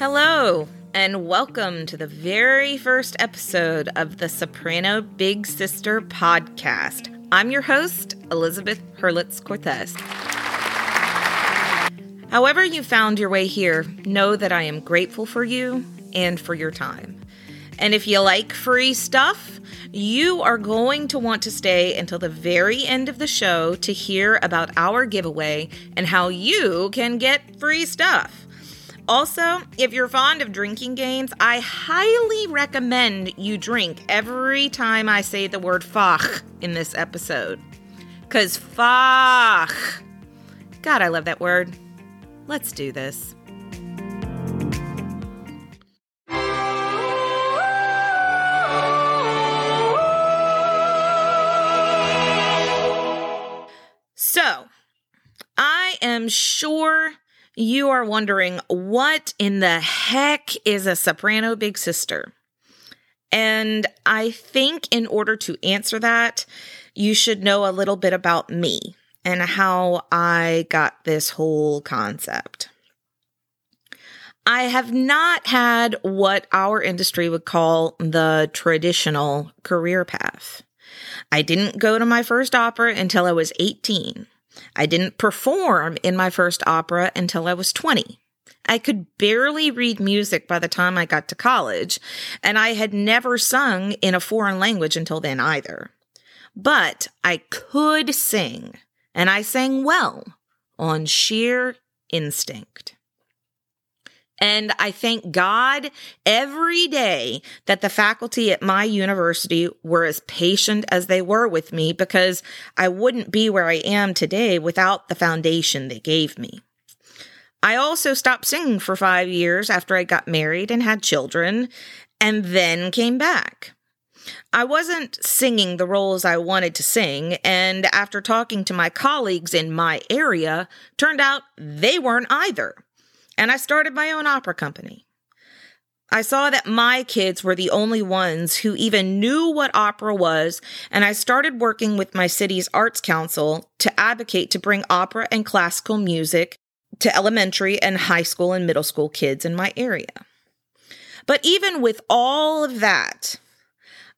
Hello, and welcome to the very first episode of the Soprano Big Sister podcast. I'm your host, Elizabeth Hurlitz Cortez. However, you found your way here, know that I am grateful for you and for your time. And if you like free stuff, you are going to want to stay until the very end of the show to hear about our giveaway and how you can get free stuff. Also, if you're fond of drinking games, I highly recommend you drink every time I say the word fach in this episode. Because fach. God, I love that word. Let's do this. So, I am sure you are wondering what in the heck is a soprano big sister? And I think in order to answer that, you should know a little bit about me and how I got this whole concept. I have not had what our industry would call the traditional career path. I didn't go to my first opera until I was 18. I didn't perform in my first opera until I was 20. I could barely read music by the time I got to college, and I had never sung in a foreign language until then either. But I could sing, and I sang well on sheer instinct. And I thank God every day that the faculty at my university were as patient as they were with me because I wouldn't be where I am today without the foundation they gave me. I also stopped singing for five years after I got married and had children, and then came back. I wasn't singing the roles I wanted to sing, and after talking to my colleagues in my area, turned out they weren't either and I started my own opera company. I saw that my kids were the only ones who even knew what opera was, and I started working with my city's arts council to advocate to bring opera and classical music to elementary and high school and middle school kids in my area. But even with all of that,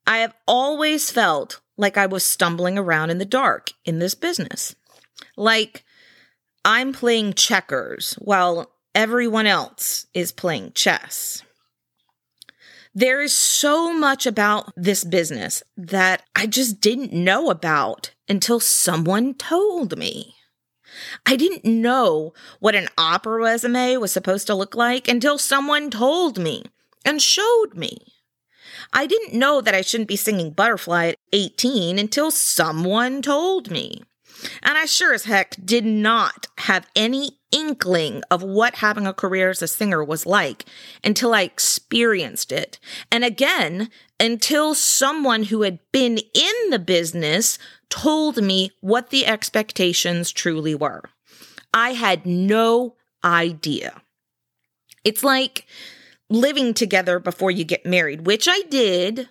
I have always felt like I was stumbling around in the dark in this business. Like I'm playing checkers while everyone else is playing chess. There is so much about this business that I just didn't know about until someone told me. I didn't know what an opera resume was supposed to look like until someone told me and showed me. I didn't know that I shouldn't be singing Butterfly at 18 until someone told me. And I sure as heck did not have any inkling of what having a career as a singer was like until I experienced it. And again, until someone who had been in the business told me what the expectations truly were. I had no idea. It's like living together before you get married, which I did,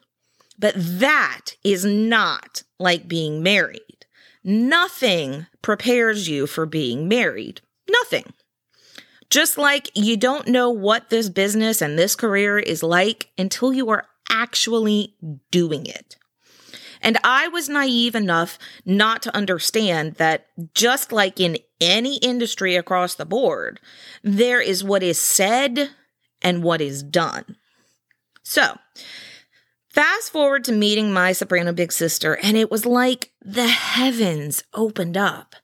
but that is not like being married. Nothing prepares you for being married. Nothing. Just like you don't know what this business and this career is like until you are actually doing it. And I was naive enough not to understand that just like in any industry across the board, there is what is said and what is done. So, Fast forward to meeting my soprano big sister, and it was like the heavens opened up.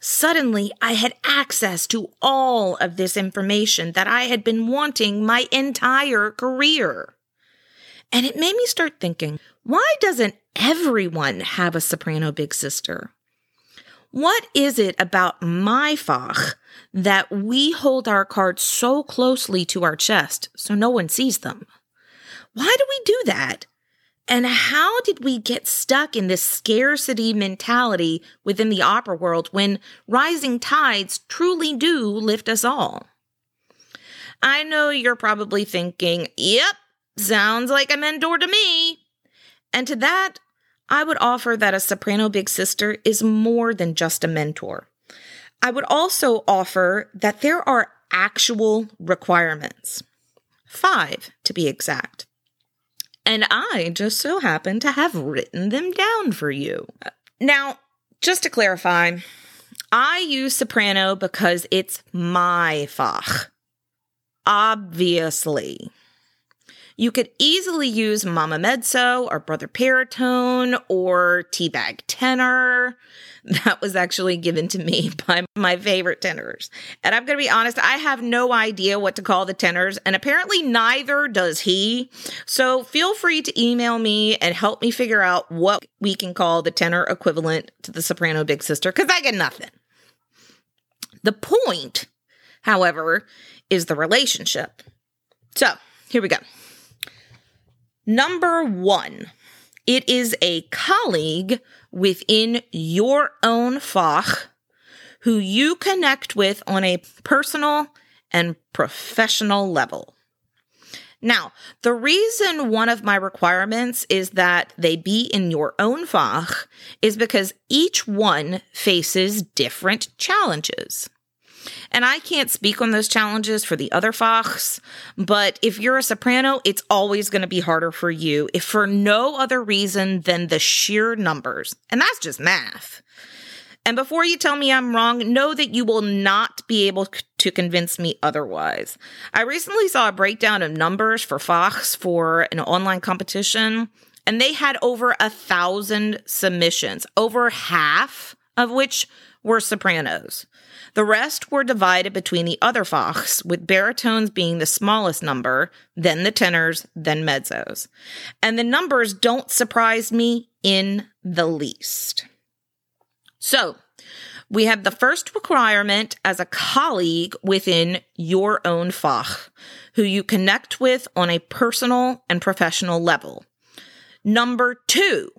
Suddenly, I had access to all of this information that I had been wanting my entire career. And it made me start thinking why doesn't everyone have a soprano big sister? What is it about my fach that we hold our cards so closely to our chest so no one sees them? Why do we do that? And how did we get stuck in this scarcity mentality within the opera world when rising tides truly do lift us all? I know you're probably thinking, yep, sounds like a mentor to me. And to that, I would offer that a soprano big sister is more than just a mentor. I would also offer that there are actual requirements. five to be exact. And I just so happen to have written them down for you. Now, just to clarify, I use soprano because it's my Fach. Obviously. You could easily use Mama Mezzo or Brother Baritone or Teabag Tenor. That was actually given to me by my favorite tenors. And I'm going to be honest, I have no idea what to call the tenors, and apparently neither does he. So feel free to email me and help me figure out what we can call the tenor equivalent to the soprano big sister, because I get nothing. The point, however, is the relationship. So here we go. Number one, it is a colleague within your own Fach who you connect with on a personal and professional level. Now, the reason one of my requirements is that they be in your own Fach is because each one faces different challenges. And I can't speak on those challenges for the other Fachs, but if you're a soprano, it's always going to be harder for you, if for no other reason than the sheer numbers. And that's just math. And before you tell me I'm wrong, know that you will not be able to convince me otherwise. I recently saw a breakdown of numbers for Fachs for an online competition, and they had over a thousand submissions, over half of which were sopranos. The rest were divided between the other Fachs, with baritones being the smallest number, then the tenors, then mezzos. And the numbers don't surprise me in the least. So, we have the first requirement as a colleague within your own Fach, who you connect with on a personal and professional level. Number two,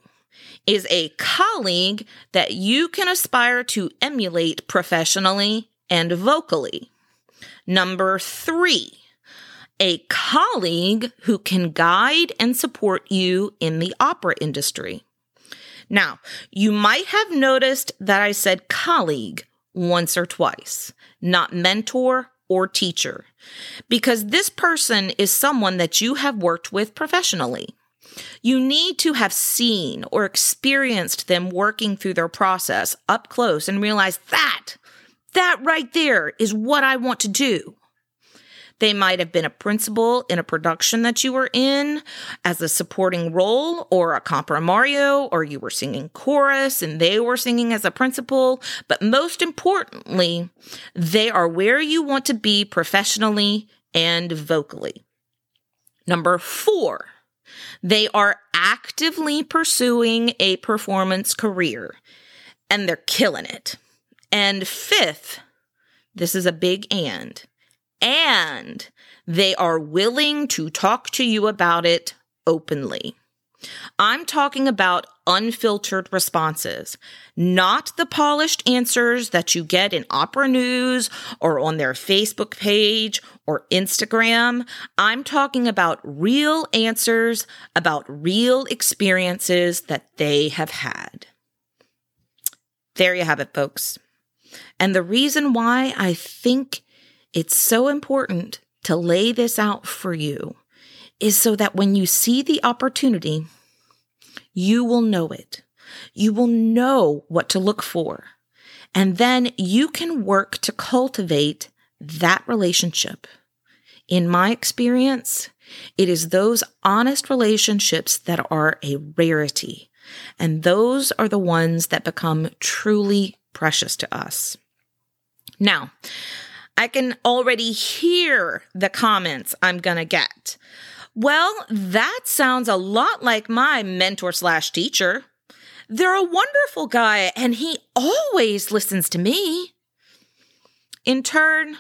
is a colleague that you can aspire to emulate professionally and vocally. Number three, a colleague who can guide and support you in the opera industry. Now, you might have noticed that I said colleague once or twice, not mentor or teacher, because this person is someone that you have worked with professionally. You need to have seen or experienced them working through their process up close and realize that, that right there is what I want to do. They might have been a principal in a production that you were in as a supporting role or a comprimario, or you were singing chorus and they were singing as a principal. But most importantly, they are where you want to be professionally and vocally. Number four, they are actively pursuing a performance career and they're killing it. And fifth, this is a big and, and they are willing to talk to you about it openly. I'm talking about unfiltered responses, not the polished answers that you get in Opera News or on their Facebook page or Instagram. I'm talking about real answers about real experiences that they have had. There you have it, folks. And the reason why I think it's so important to lay this out for you is so that when you see the opportunity, you will know it. You will know what to look for. And then you can work to cultivate that relationship. In my experience, it is those honest relationships that are a rarity. And those are the ones that become truly precious to us. Now, I can already hear the comments I'm going to get. Well, that sounds a lot like my mentor slash teacher. They're a wonderful guy and he always listens to me. In turn,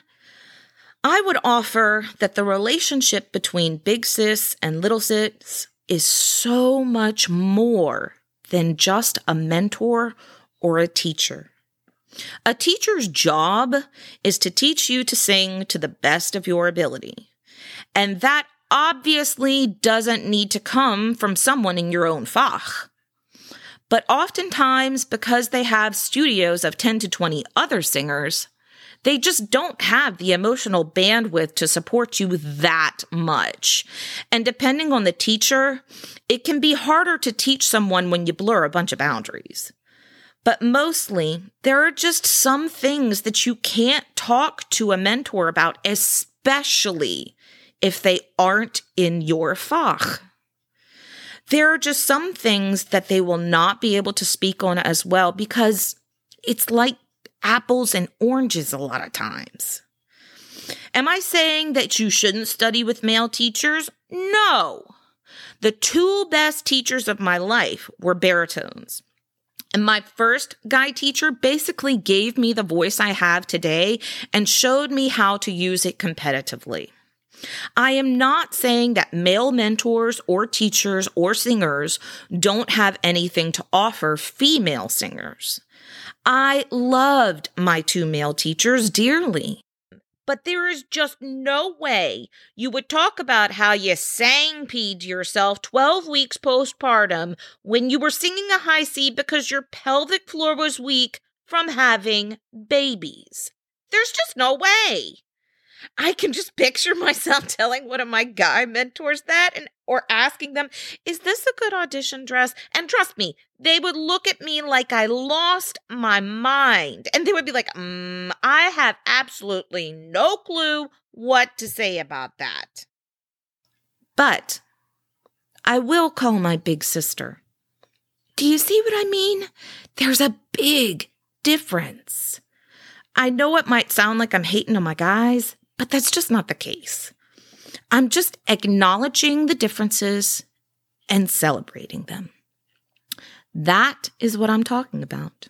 I would offer that the relationship between big sis and little sis is so much more than just a mentor or a teacher. A teacher's job is to teach you to sing to the best of your ability. And that obviously doesn't need to come from someone in your own Fach. But oftentimes, because they have studios of 10 to 20 other singers, They just don't have the emotional bandwidth to support you that much. And depending on the teacher, it can be harder to teach someone when you blur a bunch of boundaries. But mostly, there are just some things that you can't talk to a mentor about, especially if they aren't in your fach. There are just some things that they will not be able to speak on as well because it's like apples and oranges a lot of times. Am I saying that you shouldn't study with male teachers? No. The two best teachers of my life were baritones. And my first guy teacher basically gave me the voice I have today and showed me how to use it competitively. I am not saying that male mentors or teachers or singers don't have anything to offer female singers. I loved my two male teachers dearly. But there is just no way you would talk about how you sang peed yourself 12 weeks postpartum when you were singing a high C because your pelvic floor was weak from having babies. There's just no way. I can just picture myself telling one of my guy mentors that and or asking them, "Is this a good audition dress?" And trust me, they would look at me like I lost my mind. And they would be like, mm, "I have absolutely no clue what to say about that." But I will call my big sister. Do you see what I mean? There's a big difference. I know it might sound like I'm hating on my guys, but that's just not the case. I'm just acknowledging the differences and celebrating them. That is what I'm talking about.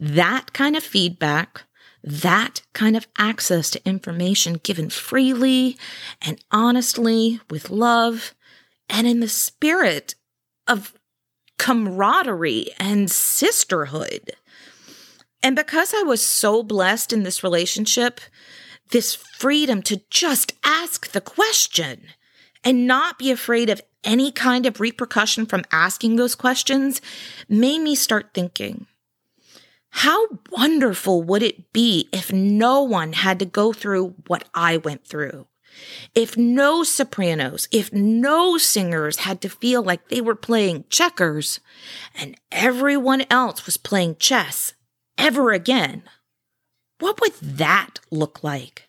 That kind of feedback, that kind of access to information given freely and honestly with love and in the spirit of camaraderie and sisterhood. And because I was so blessed in this relationship, this freedom to just ask the question and not be afraid of any kind of repercussion from asking those questions made me start thinking how wonderful would it be if no one had to go through what I went through? If no sopranos, if no singers had to feel like they were playing checkers and everyone else was playing chess ever again? What would that look like?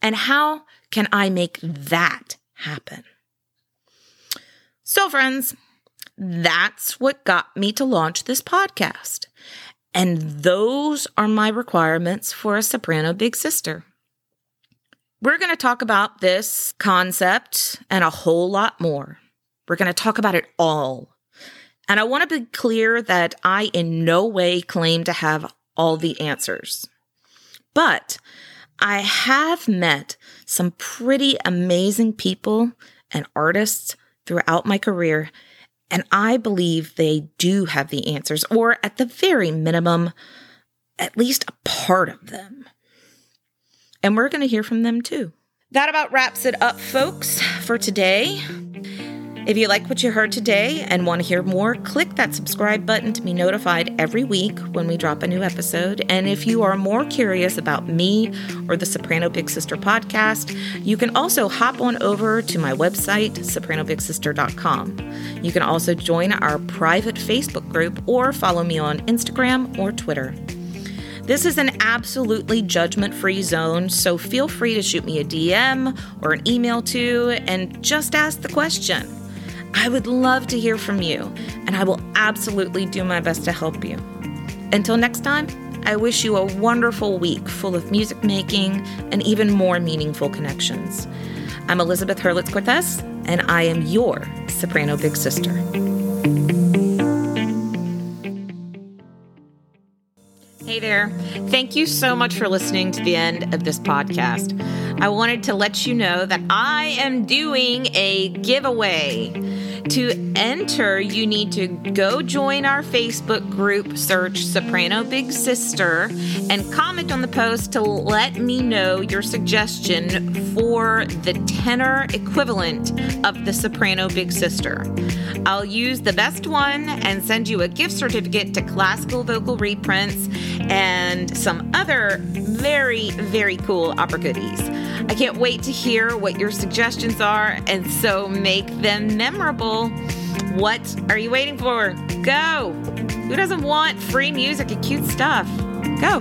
And how can I make that happen? So, friends, that's what got me to launch this podcast. And those are my requirements for a soprano big sister. We're going to talk about this concept and a whole lot more. We're going to talk about it all. And I want to be clear that I in no way claim to have all the answers. But I have met some pretty amazing people and artists throughout my career, and I believe they do have the answers, or at the very minimum, at least a part of them. And we're going to hear from them too. That about wraps it up, folks, for today. If you like what you heard today and want to hear more, click that subscribe button to be notified every week when we drop a new episode. And if you are more curious about me or the Soprano Big Sister podcast, you can also hop on over to my website, sopranoBigSister.com. You can also join our private Facebook group or follow me on Instagram or Twitter. This is an absolutely judgment free zone, so feel free to shoot me a DM or an email to and just ask the question. I would love to hear from you, and I will absolutely do my best to help you. Until next time, I wish you a wonderful week full of music making and even more meaningful connections. I'm Elizabeth Hurlitz Cortez, and I am your soprano big sister. Hey there. Thank you so much for listening to the end of this podcast. I wanted to let you know that I am doing a giveaway. To enter, you need to go join our Facebook group, search Soprano Big Sister, and comment on the post to let me know your suggestion for the tenor equivalent of the Soprano Big Sister. I'll use the best one and send you a gift certificate to Classical Vocal Reprints and some other very, very cool opera goodies. I can't wait to hear what your suggestions are and so make them memorable. What are you waiting for? Go! Who doesn't want free music and cute stuff? Go!